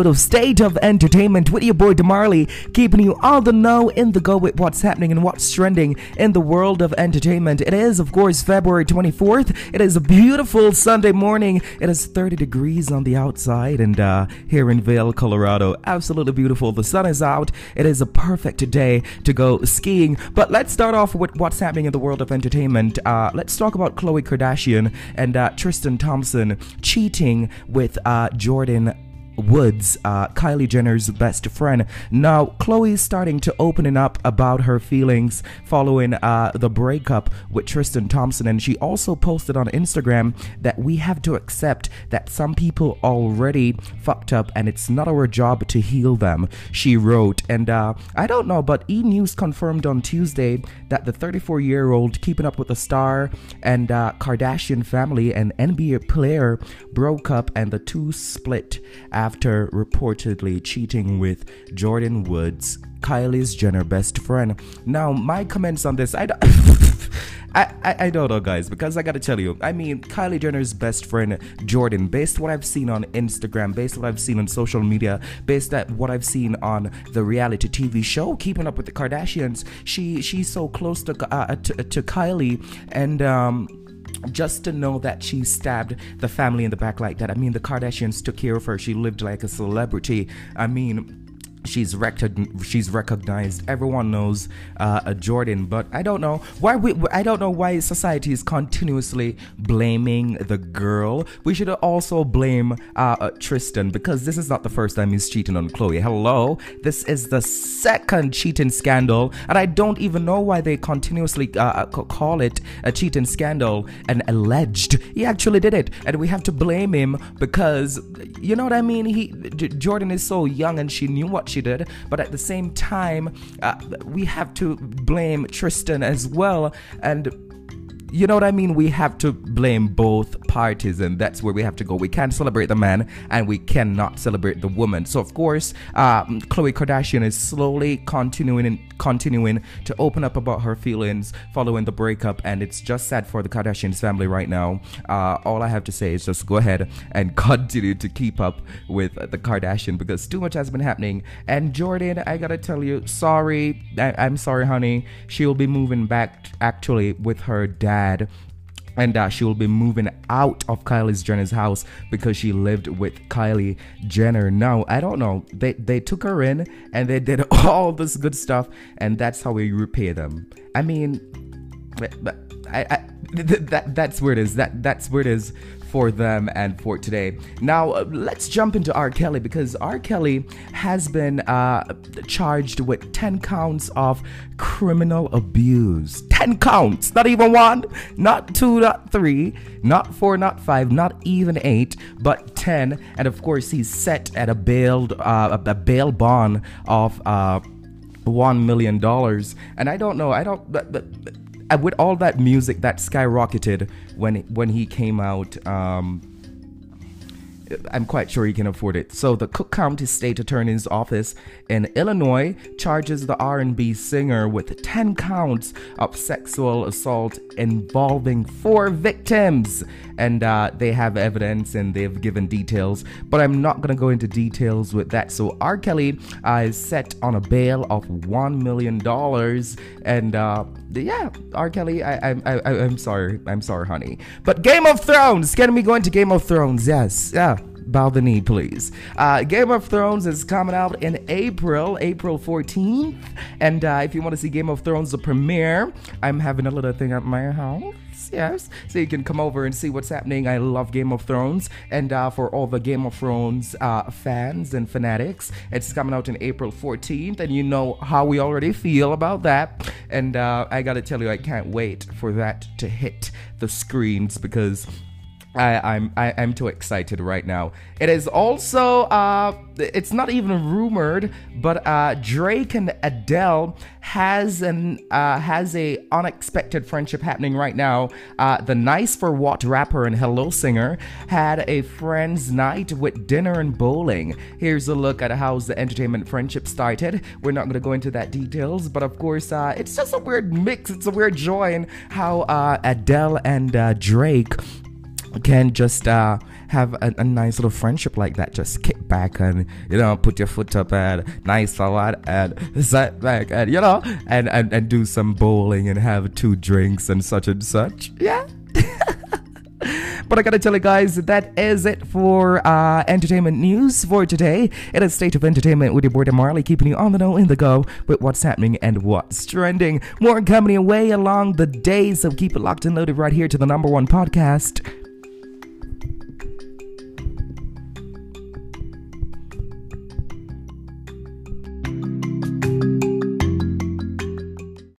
episode of State of Entertainment with your boy Damarley, keeping you all the know in the go with what's happening and what's trending in the world of entertainment. It is, of course, February 24th. It is a beautiful Sunday morning. It is 30 degrees on the outside, and uh, here in Vail, Colorado, absolutely beautiful. The sun is out. It is a perfect day to go skiing. But let's start off with what's happening in the world of entertainment. Uh, let's talk about Khloe Kardashian and uh, Tristan Thompson cheating with uh, Jordyn Woods, uh, Kylie Jenner's best friend. Now, Khloe is starting to opening up about her feelings following uh, the breakup with Tristan Thompson, and she also posted on Instagram that we have to accept that some people already fucked up, and it's not our job to heal them. She wrote, and uh, I don't know, but E News confirmed on Tuesday that the 34-year-old Keeping Up with the Star and uh, Kardashian family and NBA player broke up, and the two split after reportedly cheating with Jordyn Woods, Kylie's Jenner best friend. Now, my comments on this, I don't. I, I, I, don't know, guys, because I gotta tell you, I mean, Kylie Jenner's best friend, Jordyn, based what I've seen on Instagram, based what I've seen on social media, based at what I've seen on the reality TV show, Keeping Up with the Kardashians, she she's so close to uh, to, to Kylie, and um, just to know that she stabbed the family in the back like that. I mean, the Kardashians took care of her. She lived like a celebrity. I mean, she's rec- she's recognized. Everyone knows uh, Jordyn but I don't know why we I don't know why society is continuously blaming the girl. We should also blame uh, uh, Tristan because this is not the first time he's cheating on Khloe. hello? This is the second cheating scandal and I don't even know why they continuously uh, uh call it a cheating scandal and alleged. He actually did it and we have to blame him because you know what I mean? He J- Jordyn is so young and she knew what she did, but at the same time, uh, we have to blame Tristan as well. And you know what I mean? We have to blame both parties, and that's where we have to go. We can't celebrate the man, and we cannot celebrate the woman. So, of course, um, Khloe Kardashian is slowly continuing and continuing to open up about her feelings following the breakup, and it's just sad for the Kardashians family right now. Uh, all I have to say is just go ahead and continue to keep up with the Kardashian because too much has been happening. And Jordyn, I gotta tell you, sorry, I- I'm sorry, honey. She'll be moving back actually with her dad and that she will be moving out of Kylie's Jenner's house because she lived with Kylie Jenner. Now, I don't know. They they took her in and they did all this good stuff, and that's how we repay them. I mean, but, but I, I that that's where it is. That that's where it is for them and for today. Now, uh, let's jump into R. Kelly because R. Kelly has been uh, charged with 10 counts of criminal abuse. 10 counts, not even one, not two, not three, not four, not five, not even eight, but 10. And of course, he's set at a bail, uh, a bail bond of uh, $1 million. And I don't know, I don't. But, but, with all that music that skyrocketed when when he came out um, I'm quite sure he can afford it. So the Cook County State Attorney's Office in Illinois charges the R&B singer with 10 counts of sexual assault involving four victims. And uh, they have evidence and they've given details, but I'm not gonna go into details with that. So R. Kelly uh, is set on a bail of one million dollars, and uh, yeah, R. Kelly, I, I, I, I'm sorry, I'm sorry, honey. But Game of Thrones, can we go into Game of Thrones? Yes, yeah bow the knee, please. Uh, Game of Thrones is coming out in April, April 14th. And uh, if you want to see Game of Thrones, the premiere, I'm having a little thing at my house. Yes, so you can come over and see what's happening. I love Game of Thrones, and uh, for all the Game of Thrones uh, fans and fanatics, it's coming out in April 14th, and you know how we already feel about that. And uh, I gotta tell you, I can't wait for that to hit the screens because I, I'm I, am i am too excited right now. It is also uh, it's not even rumored, but uh, Drake and Adele has an uh, has a unexpected friendship happening right now. Uh, the Nice for What rapper and Hello singer had a friends' night with dinner and bowling. Here's a look at how the entertainment friendship started. We're not gonna go into that details, but of course, uh, it's just a weird mix. It's a weird joy how uh, Adele and uh, Drake can just uh, have a, a, nice little friendship like that. Just kick back and you know put your foot up and nice salad and sit back and you know and, and and do some bowling and have two drinks and such and such. Yeah. But I gotta tell you guys, that is it for uh, entertainment news for today. It is State of Entertainment with your boy Marley, keeping you on the know in the go with what's happening and what's trending. More coming away along the day, so keep it locked and loaded right here to the number one podcast